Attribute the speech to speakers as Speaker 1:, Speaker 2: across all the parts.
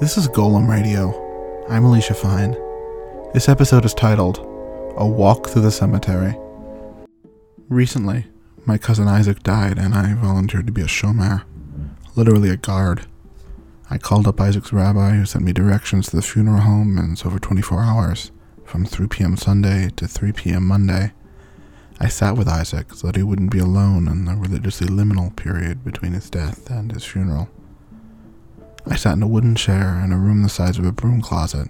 Speaker 1: This is Golem Radio. I'm Alicia Fine. This episode is titled A Walk Through the Cemetery. Recently, my cousin Isaac died, and I volunteered to be a shomer, literally a guard. I called up Isaac's rabbi, who sent me directions to the funeral home, and it's over 24 hours, from 3 p.m. Sunday to 3 p.m. Monday. I sat with Isaac so that he wouldn't be alone in the religiously liminal period between his death and his funeral. I sat in a wooden chair in a room the size of a broom closet,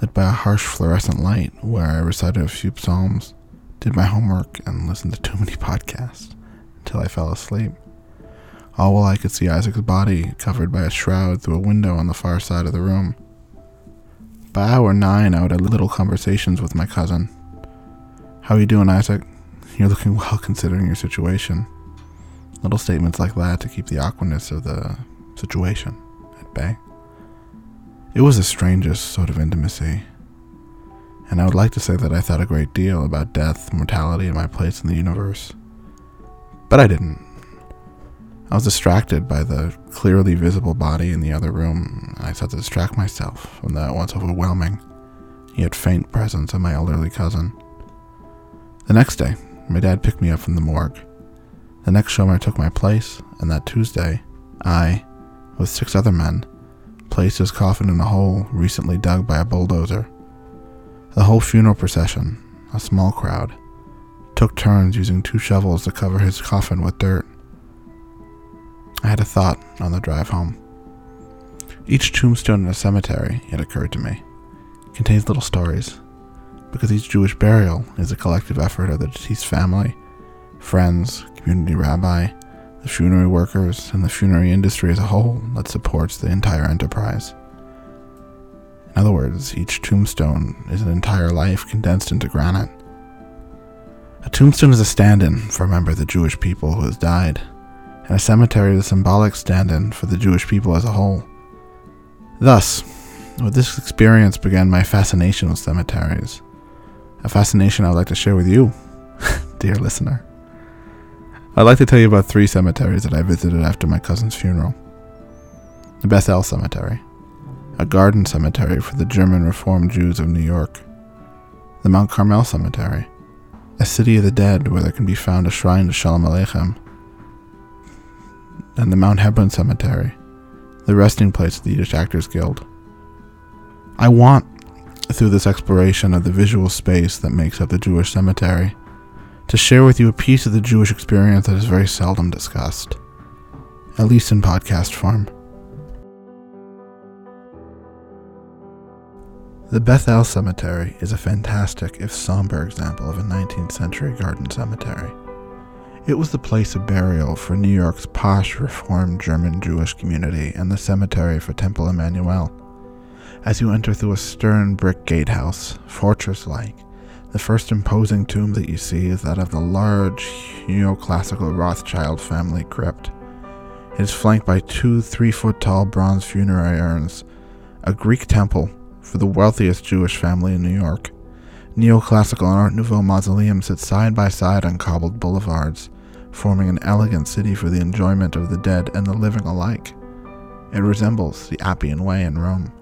Speaker 1: lit by a harsh fluorescent light, where I recited a few psalms, did my homework, and listened to too many podcasts until I fell asleep. All while I could see Isaac's body covered by a shroud through a window on the far side of the room. By hour nine, I would have little conversations with my cousin. How you doing, Isaac? You're looking well considering your situation. Little statements like that to keep the awkwardness of the situation at bay. It was the strangest sort of intimacy, and I would like to say that I thought a great deal about death, mortality, and my place in the universe. But I didn't. I was distracted by the clearly visible body in the other room. I sought to distract myself from the once overwhelming, yet faint presence of my elderly cousin. The next day, my dad picked me up from the morgue. The next shomer took my place, and that Tuesday, I, with six other men, placed his coffin in a hole recently dug by a bulldozer. The whole funeral procession, a small crowd, took turns using two shovels to cover his coffin with dirt. I had a thought on the drive home. Each tombstone in a cemetery, it occurred to me, contains little stories, because each Jewish burial is a collective effort of the deceased family, friends, community rabbi, the funerary workers, and the funerary industry as a whole that supports the entire enterprise. In other words, each tombstone is an entire life condensed into granite. A tombstone is a stand in for a member of the Jewish people who has died, and a cemetery is a symbolic stand in for the Jewish people as a whole. Thus, with this experience began my fascination with cemeteries, a fascination I would like to share with you, dear listener. I'd like to tell you about three cemeteries that I visited after my cousin's funeral. The Beth El Cemetery, a garden cemetery for the German Reformed Jews of New York. The Mount Carmel Cemetery, a city of the dead where there can be found a shrine to Shalom Aleichem. And the Mount Hebron Cemetery, the resting place of the Yiddish Actors Guild. I want, through this exploration of the visual space that makes up the Jewish cemetery, to share with you a piece of the Jewish experience that is very seldom discussed, at least in podcast form. The Beth El Cemetery is a fantastic, if somber, example of a 19th century garden cemetery. It was the place of burial for New York's posh Reformed German Jewish community and the cemetery for Temple Emanu-El. As you enter through a stern brick gatehouse, fortress like, the first imposing tomb that you see is that of the large neoclassical Rothschild family crypt. It is flanked by two three foot tall bronze funerary urns, a Greek temple for the wealthiest Jewish family in New York. Neoclassical and Art Nouveau mausoleums sit side by side on cobbled boulevards, forming an elegant city for the enjoyment of the dead and the living alike. It resembles the Appian Way in Rome.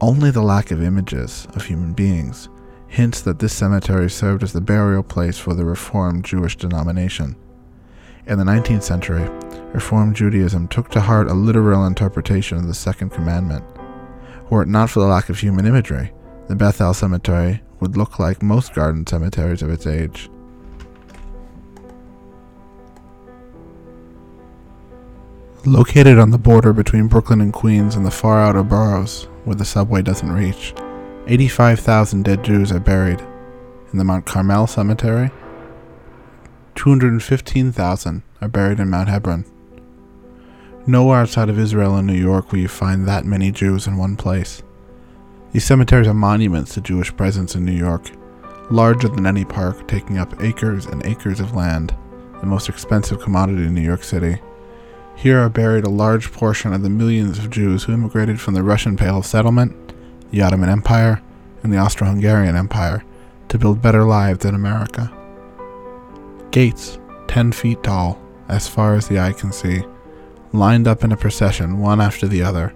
Speaker 1: Only the lack of images of human beings hints that this cemetery served as the burial place for the Reformed Jewish denomination. In the 19th century, Reformed Judaism took to heart a literal interpretation of the Second Commandment. Were it not for the lack of human imagery, the Beth El Cemetery would look like most garden cemeteries of its age. Located on the border between Brooklyn and Queens and the far outer boroughs, where the subway doesn't reach, 85,000 dead Jews are buried. In the Mount Carmel Cemetery, 215,000 are buried in Mount Hebron. Nowhere outside of Israel and New York will you find that many Jews in one place. These cemeteries are monuments to Jewish presence in New York, larger than any park, taking up acres and acres of land, the most expensive commodity in New York City. Here are buried a large portion of the millions of Jews who immigrated from the Russian Pale of Settlement, the Ottoman Empire, and the Austro Hungarian Empire to build better lives in America. Gates, 10 feet tall, as far as the eye can see, lined up in a procession one after the other,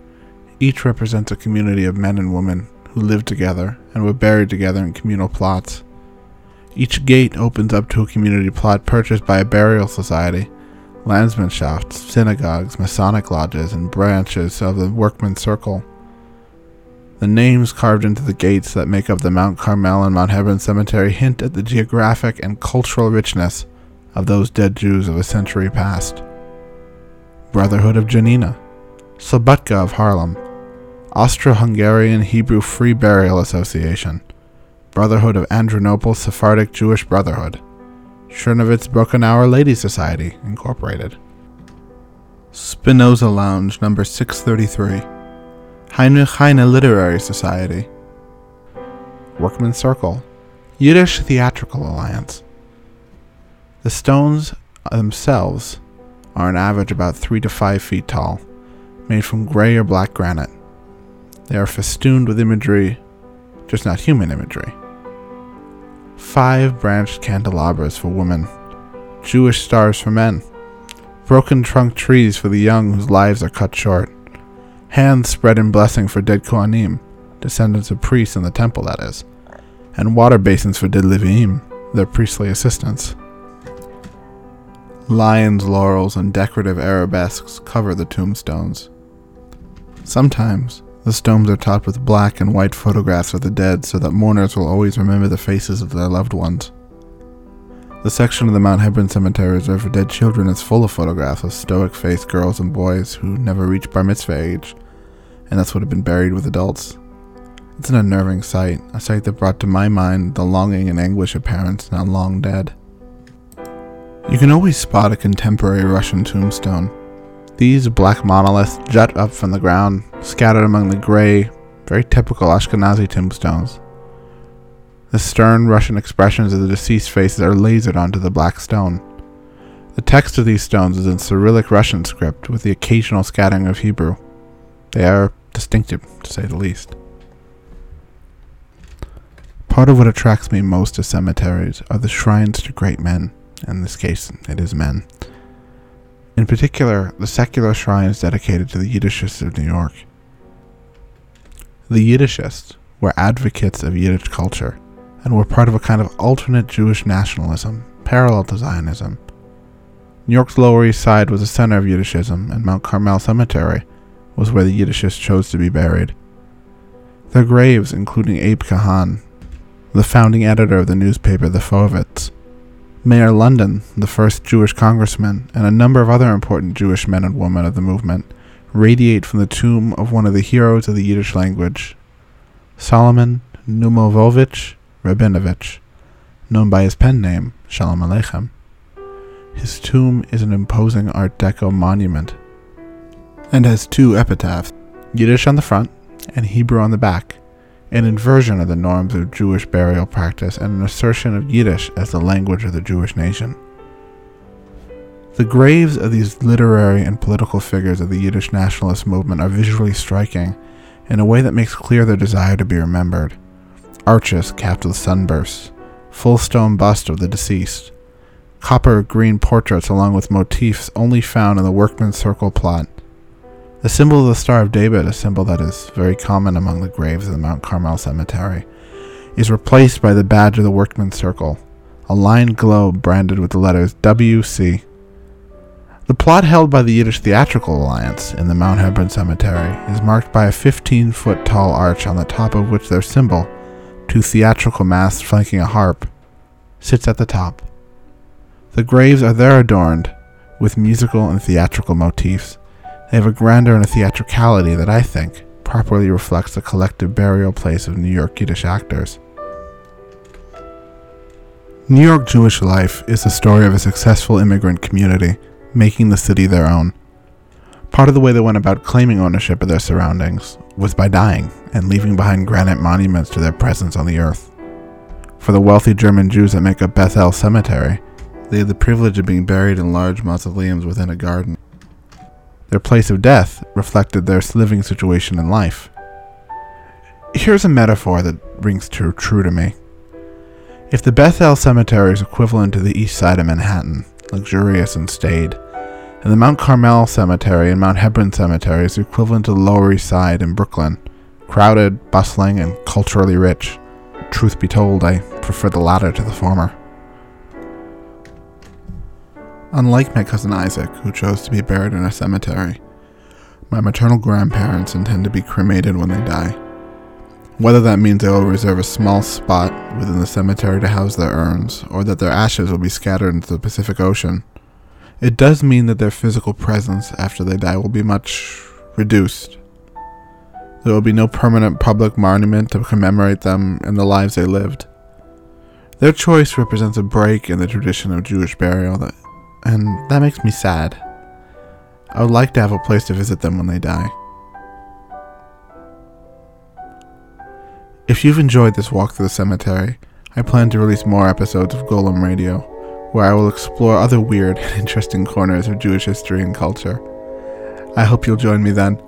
Speaker 1: Each represents a community of men and women who lived together and were buried together in communal plots. Each gate opens up to a community plot purchased by a burial society, landsmanshafts, synagogues, Masonic lodges, and branches of the workmen's circle. The names carved into the gates that make up the Mount Carmel and Mount Hebron cemetery hint at the geographic and cultural richness of those dead Jews of a century past. Brotherhood of Janina, Slobodka of Harlem, Austro Hungarian Hebrew Free Burial Association, Brotherhood of Adrianople Sephardic Jewish Brotherhood, Chernovitz Brockenauer Ladies Society, Incorporated. Spinoza Lounge, number 633. Heinrich Heine Literary Society, Workmen's Circle, Yiddish Theatrical Alliance. The stones themselves are on average about 3 to 5 feet tall, made from gray or black granite. They are festooned with imagery, just not human imagery. Five branched candelabras for women, Jewish stars for men, broken trunk trees for the young whose lives are cut short hands spread in blessing for dead Kohanim, descendants of priests in the temple, that is, and water basins for dead their priestly assistants. Lions, laurels, and decorative arabesques cover the tombstones. Sometimes, the stones are topped with black and white photographs of the dead so that mourners will always remember the faces of their loved ones. The section of the Mount Hebron Cemetery reserved for dead children is full of photographs of stoic faced girls and boys who never reached bar mitzvah age, and thus would have been buried with adults. It's an unnerving sight, a sight that brought to my mind the longing and anguish of parents now long dead. You can always spot a contemporary Russian tombstone. These black monoliths jut up from the ground, scattered among the gray, very typical Ashkenazi tombstones. The stern Russian expressions of the deceased faces are lasered onto the black stone. The text of these stones is in Cyrillic Russian script with the occasional scattering of Hebrew. They are distinctive, to say the least. Part of what attracts me most to cemeteries are the shrines to great men. In this case, it is men. In particular, the secular shrines dedicated to the Yiddishists of New York. The Yiddishists were advocates of Yiddish culture and were part of a kind of alternate Jewish nationalism, parallel to Zionism. New York's Lower East Side was the center of Yiddishism, and Mount Carmel Cemetery was where the Yiddishists chose to be buried. Their graves, including Abe Cahan, the founding editor of the newspaper The Forverts, Meyer London, the first Jewish congressman, and a number of other important Jewish men and women of the movement, radiate from the tomb of one of the heroes of the Yiddish language, Solomon Naumovich Rabinovich, known by his pen name, Shalom Aleichem. His tomb is an imposing Art Deco monument and has two epitaphs, Yiddish on the front and Hebrew on the back, an inversion of the norms of Jewish burial practice and an assertion of Yiddish as the language of the Jewish nation. The graves of these literary and political figures of the Yiddish nationalist movement are visually striking in a way that makes clear their desire to be remembered arches capped with sunbursts, full stone bust of the deceased, copper green portraits along with motifs only found in the workman's circle plot. The symbol of the Star of David, a symbol that is very common among the graves of the Mount Carmel Cemetery, is replaced by the badge of the workman's circle, a lined globe branded with the letters WC. The plot held by the Yiddish Theatrical Alliance in the Mount Hebron Cemetery is marked by a 15 foot tall arch on the top of which their symbol, two theatrical masts flanking a harp, sits at the top. The graves are there adorned with musical and theatrical motifs. They have a grandeur and a theatricality that I think properly reflects the collective burial place of New York Yiddish actors. New York Jewish life is the story of a successful immigrant community making the city their own. Part of the way they went about claiming ownership of their surroundings was by dying and leaving behind granite monuments to their presence on the earth. For the wealthy German Jews that make up Beth El Cemetery, they had the privilege of being buried in large mausoleums within a garden. Their place of death reflected their living situation in life. Here's a metaphor that rings true, true to me. If the Beth El Cemetery is equivalent to the east side of Manhattan, luxurious and staid, And the Mount Carmel Cemetery and Mount Hebron Cemetery is equivalent to the Lower East Side in Brooklyn. Crowded, bustling, and culturally rich. Truth be told, I prefer the latter to the former. Unlike my cousin Isaac, who chose to be buried in a cemetery, my maternal grandparents intend to be cremated when they die. Whether that means they will reserve a small spot within the cemetery to house their urns, or that their ashes will be scattered into the Pacific Ocean, it does mean that their physical presence after they die will be much reduced. There will be no permanent public monument to commemorate them and the lives they lived. Their choice represents a break in the tradition of Jewish burial, that, and that makes me sad. I would like to have a place to visit them when they die. If you've enjoyed this walk through the cemetery, I plan to release more episodes of Golem Radio where I will explore other weird and interesting corners of Jewish history and culture. I hope you'll join me then.